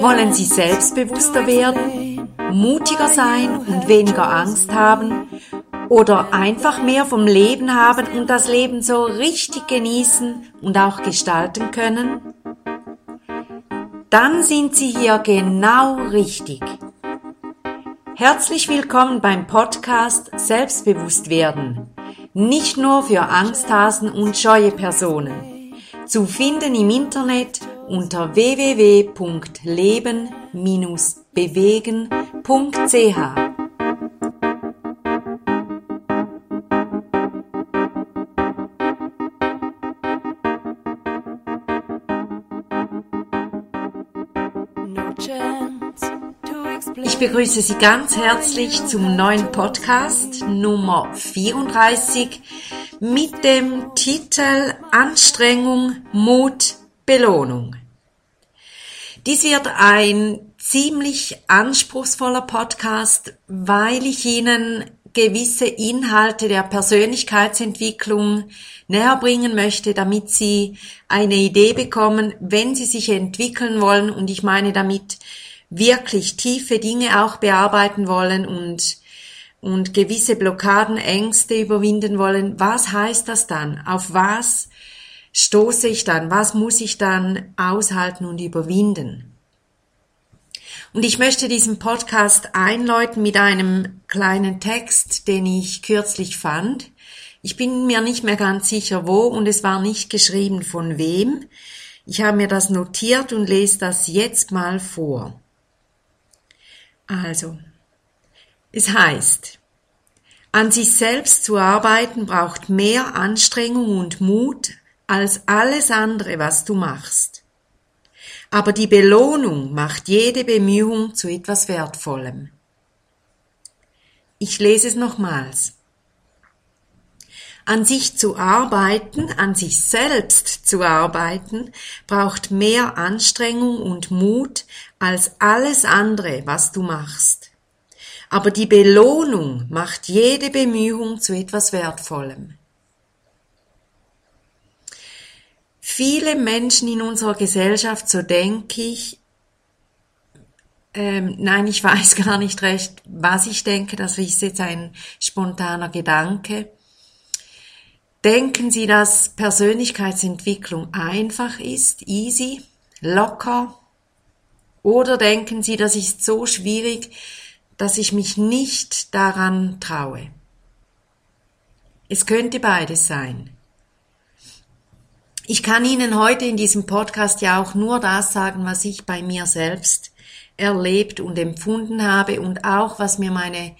Wollen Sie selbstbewusster werden, mutiger sein und weniger Angst haben oder einfach mehr vom Leben haben und das Leben so richtig genießen und auch gestalten können? Dann sind Sie hier genau richtig. Herzlich willkommen beim Podcast Selbstbewusst werden. Nicht nur für Angsthasen und scheue Personen. Zu finden im Internet unter www.leben-bewegen.ch. Ich begrüße Sie ganz herzlich zum neuen Podcast Nummer 34 mit dem Titel Anstrengung, Mut, Belohnung. Dies wird ein ziemlich anspruchsvoller Podcast, weil ich Ihnen gewisse Inhalte der Persönlichkeitsentwicklung näher bringen möchte, damit Sie eine Idee bekommen, wenn Sie sich entwickeln wollen und ich meine damit wirklich tiefe Dinge auch bearbeiten wollen und und gewisse Blockaden, Ängste überwinden wollen, was heißt das dann? Auf was stoße ich dann? Was muss ich dann aushalten und überwinden? Und ich möchte diesen Podcast einläuten mit einem kleinen Text, den ich kürzlich fand. Ich bin mir nicht mehr ganz sicher wo und es war nicht geschrieben von wem. Ich habe mir das notiert und lese das jetzt mal vor. Also, es heißt, an sich selbst zu arbeiten braucht mehr Anstrengung und Mut als alles andere, was du machst. Aber die Belohnung macht jede Bemühung zu etwas Wertvollem. Ich lese es nochmals. An sich zu arbeiten, an sich selbst zu arbeiten, braucht mehr Anstrengung und Mut als alles andere, was du machst. Aber die Belohnung macht jede Bemühung zu etwas Wertvollem. Viele Menschen in unserer Gesellschaft, so denke ich, ähm, nein, ich weiß gar nicht recht, was ich denke, das ist jetzt ein spontaner Gedanke. Denken Sie, dass Persönlichkeitsentwicklung einfach ist, easy, locker? Oder denken Sie, das ist so schwierig, dass ich mich nicht daran traue? Es könnte beides sein. Ich kann Ihnen heute in diesem Podcast ja auch nur das sagen, was ich bei mir selbst erlebt und empfunden habe und auch was mir meine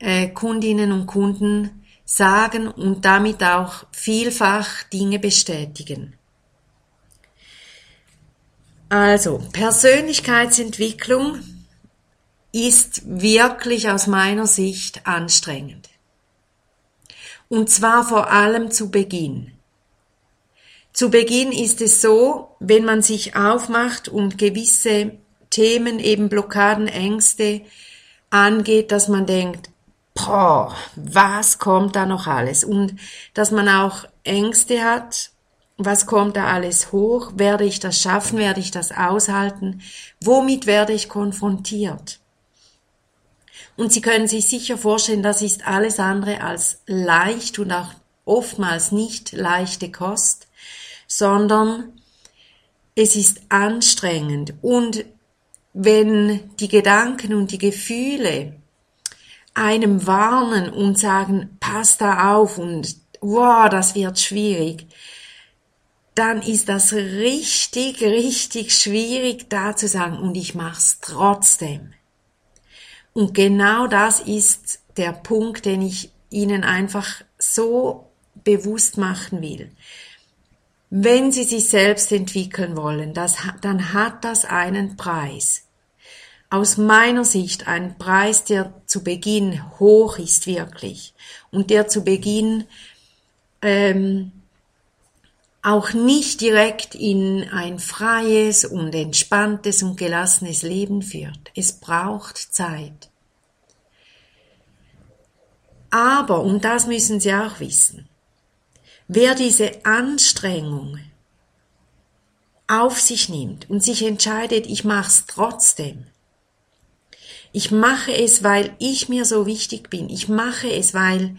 äh, Kundinnen und Kunden sagen und damit auch vielfach Dinge bestätigen. Also, Persönlichkeitsentwicklung ist wirklich aus meiner Sicht anstrengend. Und zwar vor allem zu Beginn. Zu Beginn ist es so, wenn man sich aufmacht und gewisse Themen, eben Blockaden, Ängste angeht, dass man denkt, boah, was kommt da noch alles? Und dass man auch Ängste hat, was kommt da alles hoch? Werde ich das schaffen? Werde ich das aushalten? Womit werde ich konfrontiert? Und Sie können sich sicher vorstellen, das ist alles andere als leicht und auch oftmals nicht leichte Kost sondern es ist anstrengend. Und wenn die Gedanken und die Gefühle einem warnen und sagen, pass da auf und wow, das wird schwierig, dann ist das richtig, richtig schwierig da zu sagen und ich mach's trotzdem. Und genau das ist der Punkt, den ich Ihnen einfach so bewusst machen will. Wenn Sie sich selbst entwickeln wollen, das, dann hat das einen Preis. Aus meiner Sicht ein Preis, der zu Beginn hoch ist wirklich und der zu Beginn ähm, auch nicht direkt in ein freies und entspanntes und gelassenes Leben führt. Es braucht Zeit. Aber, und das müssen Sie auch wissen, Wer diese Anstrengung auf sich nimmt und sich entscheidet, ich mach's trotzdem. Ich mache es, weil ich mir so wichtig bin. Ich mache es, weil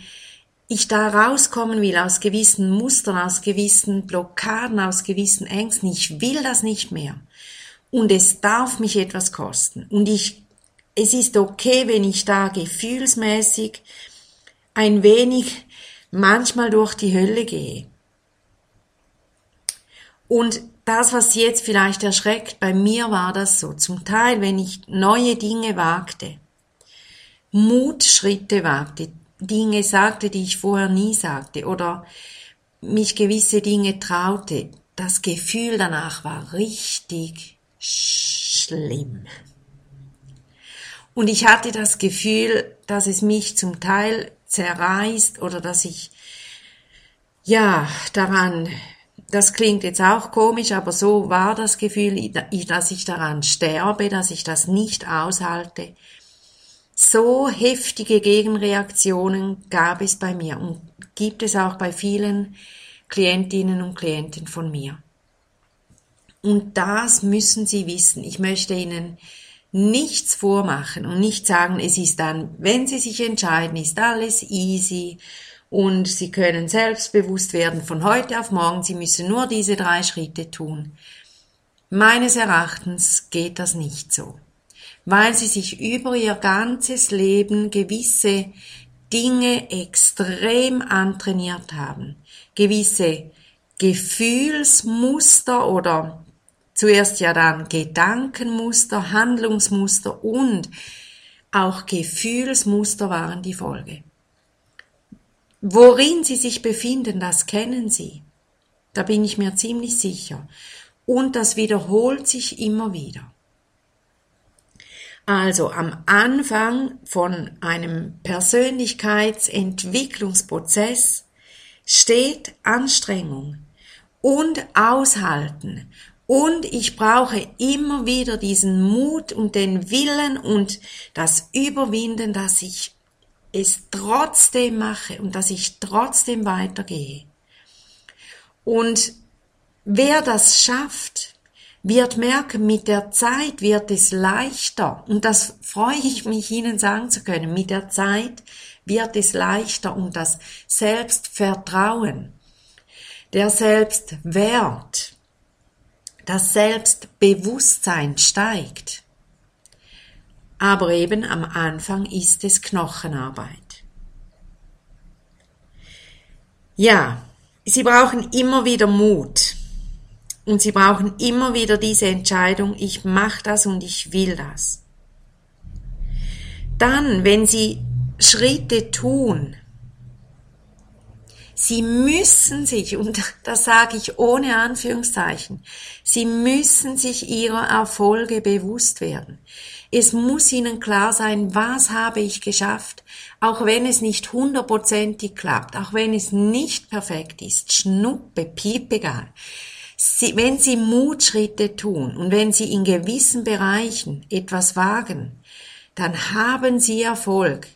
ich da rauskommen will aus gewissen Mustern, aus gewissen Blockaden, aus gewissen Ängsten. Ich will das nicht mehr. Und es darf mich etwas kosten. Und ich, es ist okay, wenn ich da gefühlsmäßig ein wenig manchmal durch die Hölle gehe. Und das, was jetzt vielleicht erschreckt, bei mir war das so. Zum Teil, wenn ich neue Dinge wagte, Mutschritte wagte, Dinge sagte, die ich vorher nie sagte, oder mich gewisse Dinge traute, das Gefühl danach war richtig schlimm. Und ich hatte das Gefühl, dass es mich zum Teil zerreißt oder dass ich ja daran das klingt jetzt auch komisch, aber so war das Gefühl, dass ich daran sterbe, dass ich das nicht aushalte. So heftige Gegenreaktionen gab es bei mir und gibt es auch bei vielen Klientinnen und Klienten von mir. Und das müssen Sie wissen. Ich möchte Ihnen nichts vormachen und nicht sagen, es ist dann, wenn Sie sich entscheiden, ist alles easy und sie können selbstbewusst werden von heute auf morgen. Sie müssen nur diese drei Schritte tun. Meines Erachtens geht das nicht so, weil sie sich über ihr ganzes Leben gewisse Dinge extrem antrainiert haben, gewisse Gefühlsmuster oder zuerst ja dann Gedankenmuster, Handlungsmuster und auch Gefühlsmuster waren die Folge. Worin sie sich befinden, das kennen sie. Da bin ich mir ziemlich sicher. Und das wiederholt sich immer wieder. Also am Anfang von einem Persönlichkeitsentwicklungsprozess steht Anstrengung und Aushalten. Und ich brauche immer wieder diesen Mut und den Willen und das Überwinden, dass ich es trotzdem mache und dass ich trotzdem weitergehe. Und wer das schafft, wird merken, mit der Zeit wird es leichter. Und das freue ich mich, Ihnen sagen zu können. Mit der Zeit wird es leichter und das Selbstvertrauen, der Selbstwert, das Selbstbewusstsein steigt. Aber eben am Anfang ist es Knochenarbeit. Ja, Sie brauchen immer wieder Mut. Und Sie brauchen immer wieder diese Entscheidung, ich mache das und ich will das. Dann, wenn Sie Schritte tun, Sie müssen sich, und das sage ich ohne Anführungszeichen, Sie müssen sich Ihrer Erfolge bewusst werden. Es muss ihnen klar sein, was habe ich geschafft, auch wenn es nicht hundertprozentig klappt, auch wenn es nicht perfekt ist, schnuppe, piep egal. Sie, wenn Sie Mutschritte tun und wenn Sie in gewissen Bereichen etwas wagen, dann haben Sie Erfolg.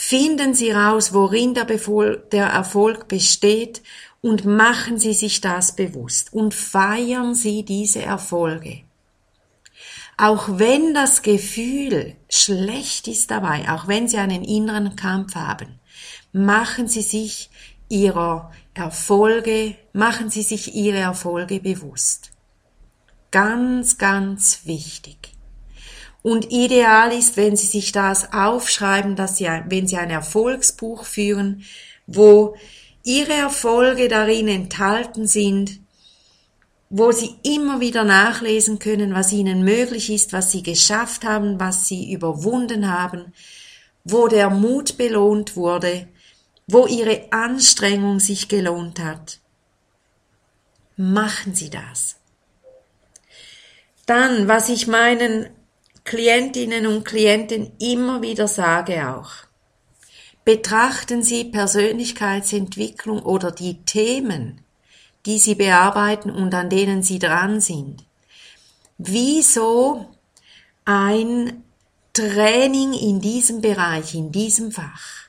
Finden Sie raus, worin der, Erfolg besteht und machen Sie sich das bewusst und feiern Sie diese Erfolge. Auch wenn das Gefühl schlecht ist dabei, auch wenn Sie einen inneren Kampf haben, machen Sie sich Ihrer Erfolge, machen Sie sich Ihre Erfolge bewusst. Ganz, ganz wichtig. Und ideal ist, wenn Sie sich das aufschreiben, dass Sie, wenn Sie ein Erfolgsbuch führen, wo Ihre Erfolge darin enthalten sind, wo sie immer wieder nachlesen können, was ihnen möglich ist, was sie geschafft haben, was sie überwunden haben, wo der Mut belohnt wurde, wo ihre Anstrengung sich gelohnt hat. Machen Sie das. Dann, was ich meinen Klientinnen und Klienten immer wieder sage auch. Betrachten Sie Persönlichkeitsentwicklung oder die Themen, die sie bearbeiten und an denen sie dran sind. Wieso ein Training in diesem Bereich, in diesem Fach?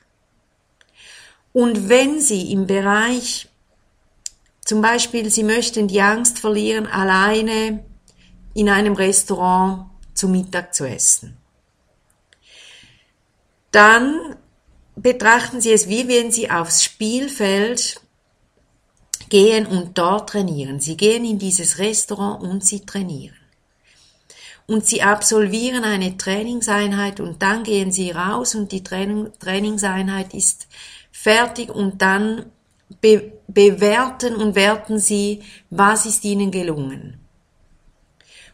Und wenn Sie im Bereich Zum Beispiel, Sie möchten die Angst verlieren, alleine in einem Restaurant zu Mittag zu essen. Dann betrachten Sie es, wie wenn Sie aufs Spielfeld gehen und dort trainieren. Sie gehen in dieses Restaurant und Sie trainieren. Und Sie absolvieren eine Trainingseinheit und dann gehen Sie raus und die Training, Trainingseinheit ist fertig und dann be bewerten und werten Sie, was ist Ihnen gelungen.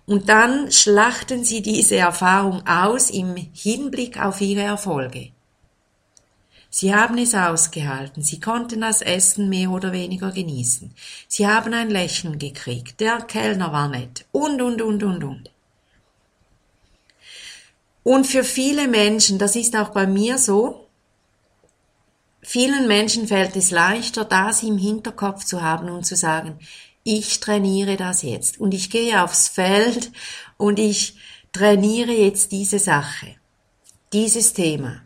Und dann schlachten Sie diese Erfahrung aus im Hinblick auf Ihre Erfolge. Sie haben es ausgehalten, Sie konnten das Essen mehr oder weniger genießen. Sie haben ein Lächeln gekriegt, der Kellner war nett und, und, und, und, und. Und für viele Menschen, das ist auch bei mir so, vielen Menschen fällt es leichter, das im Hinterkopf zu haben und zu sagen, ich trainiere das jetzt und ich gehe aufs Feld und ich trainiere jetzt diese Sache, dieses Thema.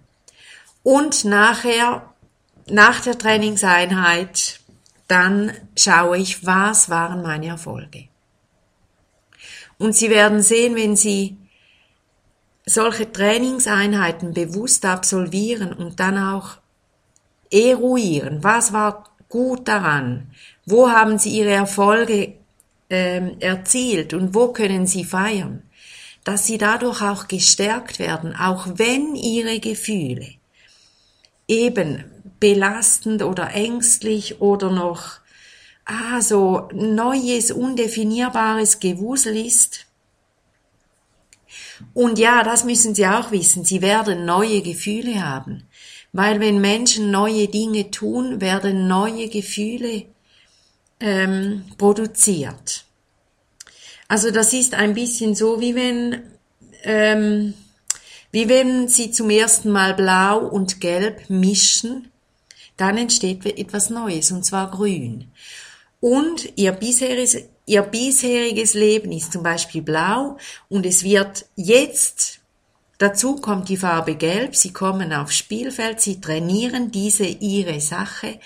Und nachher, nach der Trainingseinheit, dann schaue ich, was waren meine Erfolge. Und Sie werden sehen, wenn Sie solche Trainingseinheiten bewusst absolvieren und dann auch eruieren, was war gut daran, wo haben Sie Ihre Erfolge ähm, erzielt und wo können Sie feiern, dass Sie dadurch auch gestärkt werden, auch wenn Ihre Gefühle eben belastend oder ängstlich oder noch ah, so neues, undefinierbares Gewusel ist. Und ja, das müssen Sie auch wissen, Sie werden neue Gefühle haben. Weil wenn Menschen neue Dinge tun, werden neue Gefühle ähm, produziert. Also das ist ein bisschen so, wie wenn ähm, wie wenn Sie zum ersten Mal Blau und Gelb mischen, dann entsteht etwas Neues, und zwar Grün. Und Ihr bisheriges, Ihr bisheriges Leben ist zum Beispiel blau und es wird jetzt Dazu kommt die Farbe Gelb, Sie kommen aufs Spielfeld, Sie trainieren diese Ihre Sache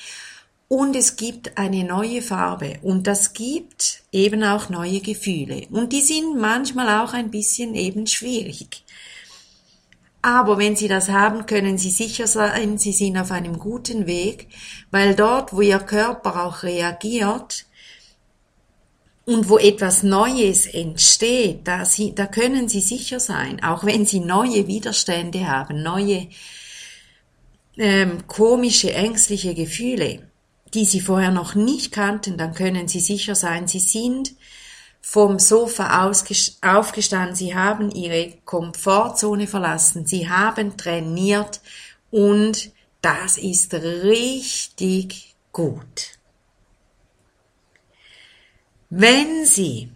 und es gibt eine neue Farbe und das gibt eben auch neue Gefühle und die sind manchmal auch ein bisschen eben schwierig. Aber wenn Sie das haben, können Sie sicher sein, Sie sind auf einem guten Weg, weil dort, wo Ihr Körper auch reagiert und wo etwas Neues entsteht, da, Sie, da können Sie sicher sein, auch wenn Sie neue Widerstände haben, neue ähm, komische, ängstliche Gefühle, die Sie vorher noch nicht kannten, dann können Sie sicher sein, Sie sind vom Sofa aufgestanden, sie haben ihre Komfortzone verlassen, sie haben trainiert und das ist richtig gut. Wenn Sie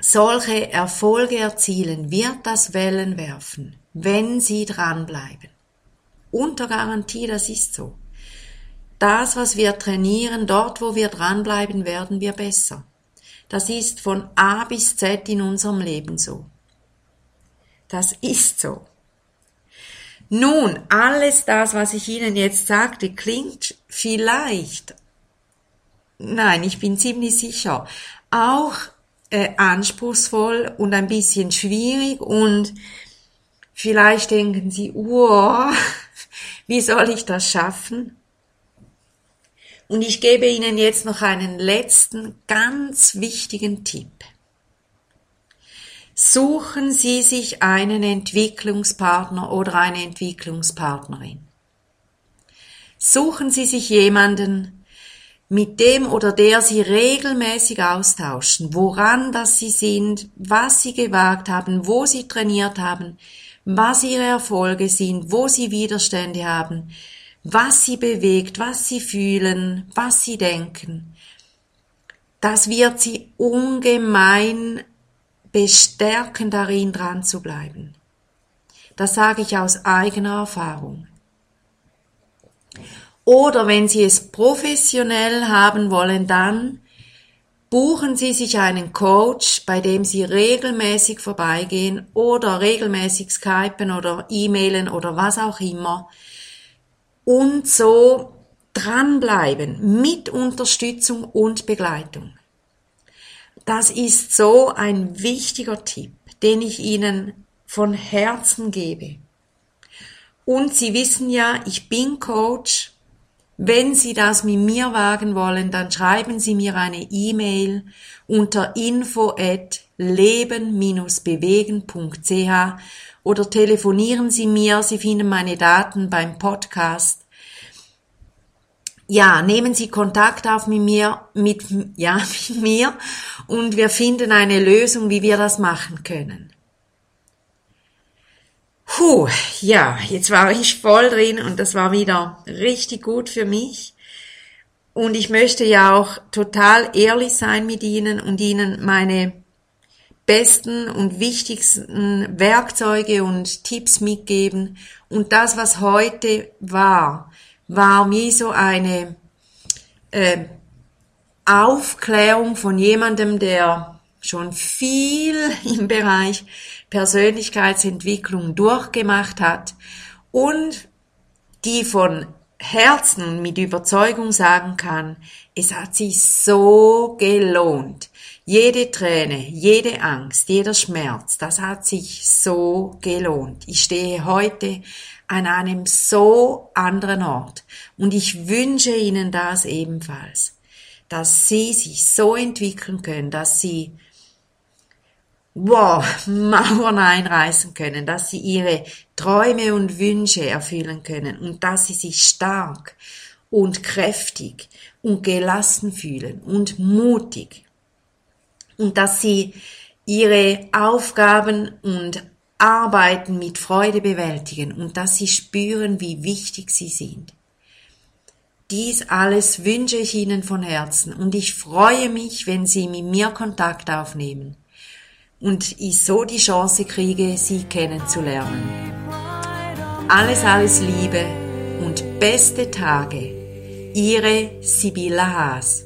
solche Erfolge erzielen, wird das Wellen werfen, wenn Sie dranbleiben. Unter Garantie, das ist so. Das, was wir trainieren, dort, wo wir dranbleiben, werden wir besser. Das ist von A bis Z in unserem Leben so. Das ist so. Nun, alles das, was ich Ihnen jetzt sagte, klingt vielleicht, nein, ich bin ziemlich sicher, auch äh, anspruchsvoll und ein bisschen schwierig und vielleicht denken Sie, oh, wie soll ich das schaffen? Und ich gebe Ihnen jetzt noch einen letzten ganz wichtigen Tipp. Suchen Sie sich einen Entwicklungspartner oder eine Entwicklungspartnerin. Suchen Sie sich jemanden, mit dem oder der Sie regelmäßig austauschen, woran das Sie sind, was Sie gewagt haben, wo Sie trainiert haben, was Ihre Erfolge sind, wo Sie Widerstände haben, was sie bewegt, was sie fühlen, was sie denken, das wird sie ungemein bestärken, darin dran zu bleiben. Das sage ich aus eigener Erfahrung. Oder wenn Sie es professionell haben wollen, dann buchen Sie sich einen Coach, bei dem Sie regelmäßig vorbeigehen oder regelmäßig skypen oder e-mailen oder was auch immer, und so dranbleiben mit Unterstützung und Begleitung. Das ist so ein wichtiger Tipp, den ich Ihnen von Herzen gebe. Und Sie wissen ja, ich bin Coach. Wenn Sie das mit mir wagen wollen, dann schreiben Sie mir eine E-Mail unter info at leben-bewegen.ch oder telefonieren Sie mir. Sie finden meine Daten beim Podcast ja, nehmen Sie Kontakt auf mit mir, mit, ja, mit mir und wir finden eine Lösung, wie wir das machen können. Puh, ja, jetzt war ich voll drin und das war wieder richtig gut für mich. Und ich möchte ja auch total ehrlich sein mit Ihnen und Ihnen meine besten und wichtigsten Werkzeuge und Tipps mitgeben. Und das, was heute war, war wie so eine äh, Aufklärung von jemandem, der schon viel im Bereich Persönlichkeitsentwicklung durchgemacht hat und die von Herzen mit Überzeugung sagen kann, es hat sich so gelohnt. Jede Träne, jede Angst, jeder Schmerz, das hat sich so gelohnt. Ich stehe heute an einem so anderen Ort. Und ich wünsche Ihnen das ebenfalls, dass Sie sich so entwickeln können, dass Sie wow, Mauern einreißen können, dass sie ihre Träume und Wünsche erfüllen können und dass sie sich stark und kräftig und gelassen fühlen und mutig und dass sie ihre Aufgaben und Arbeiten mit Freude bewältigen und dass sie spüren, wie wichtig sie sind. Dies alles wünsche ich Ihnen von Herzen und ich freue mich, wenn Sie mit mir Kontakt aufnehmen und ich so die Chance kriege, Sie kennenzulernen. Alles, alles Liebe und beste Tage. Ihre Sibylla Haas.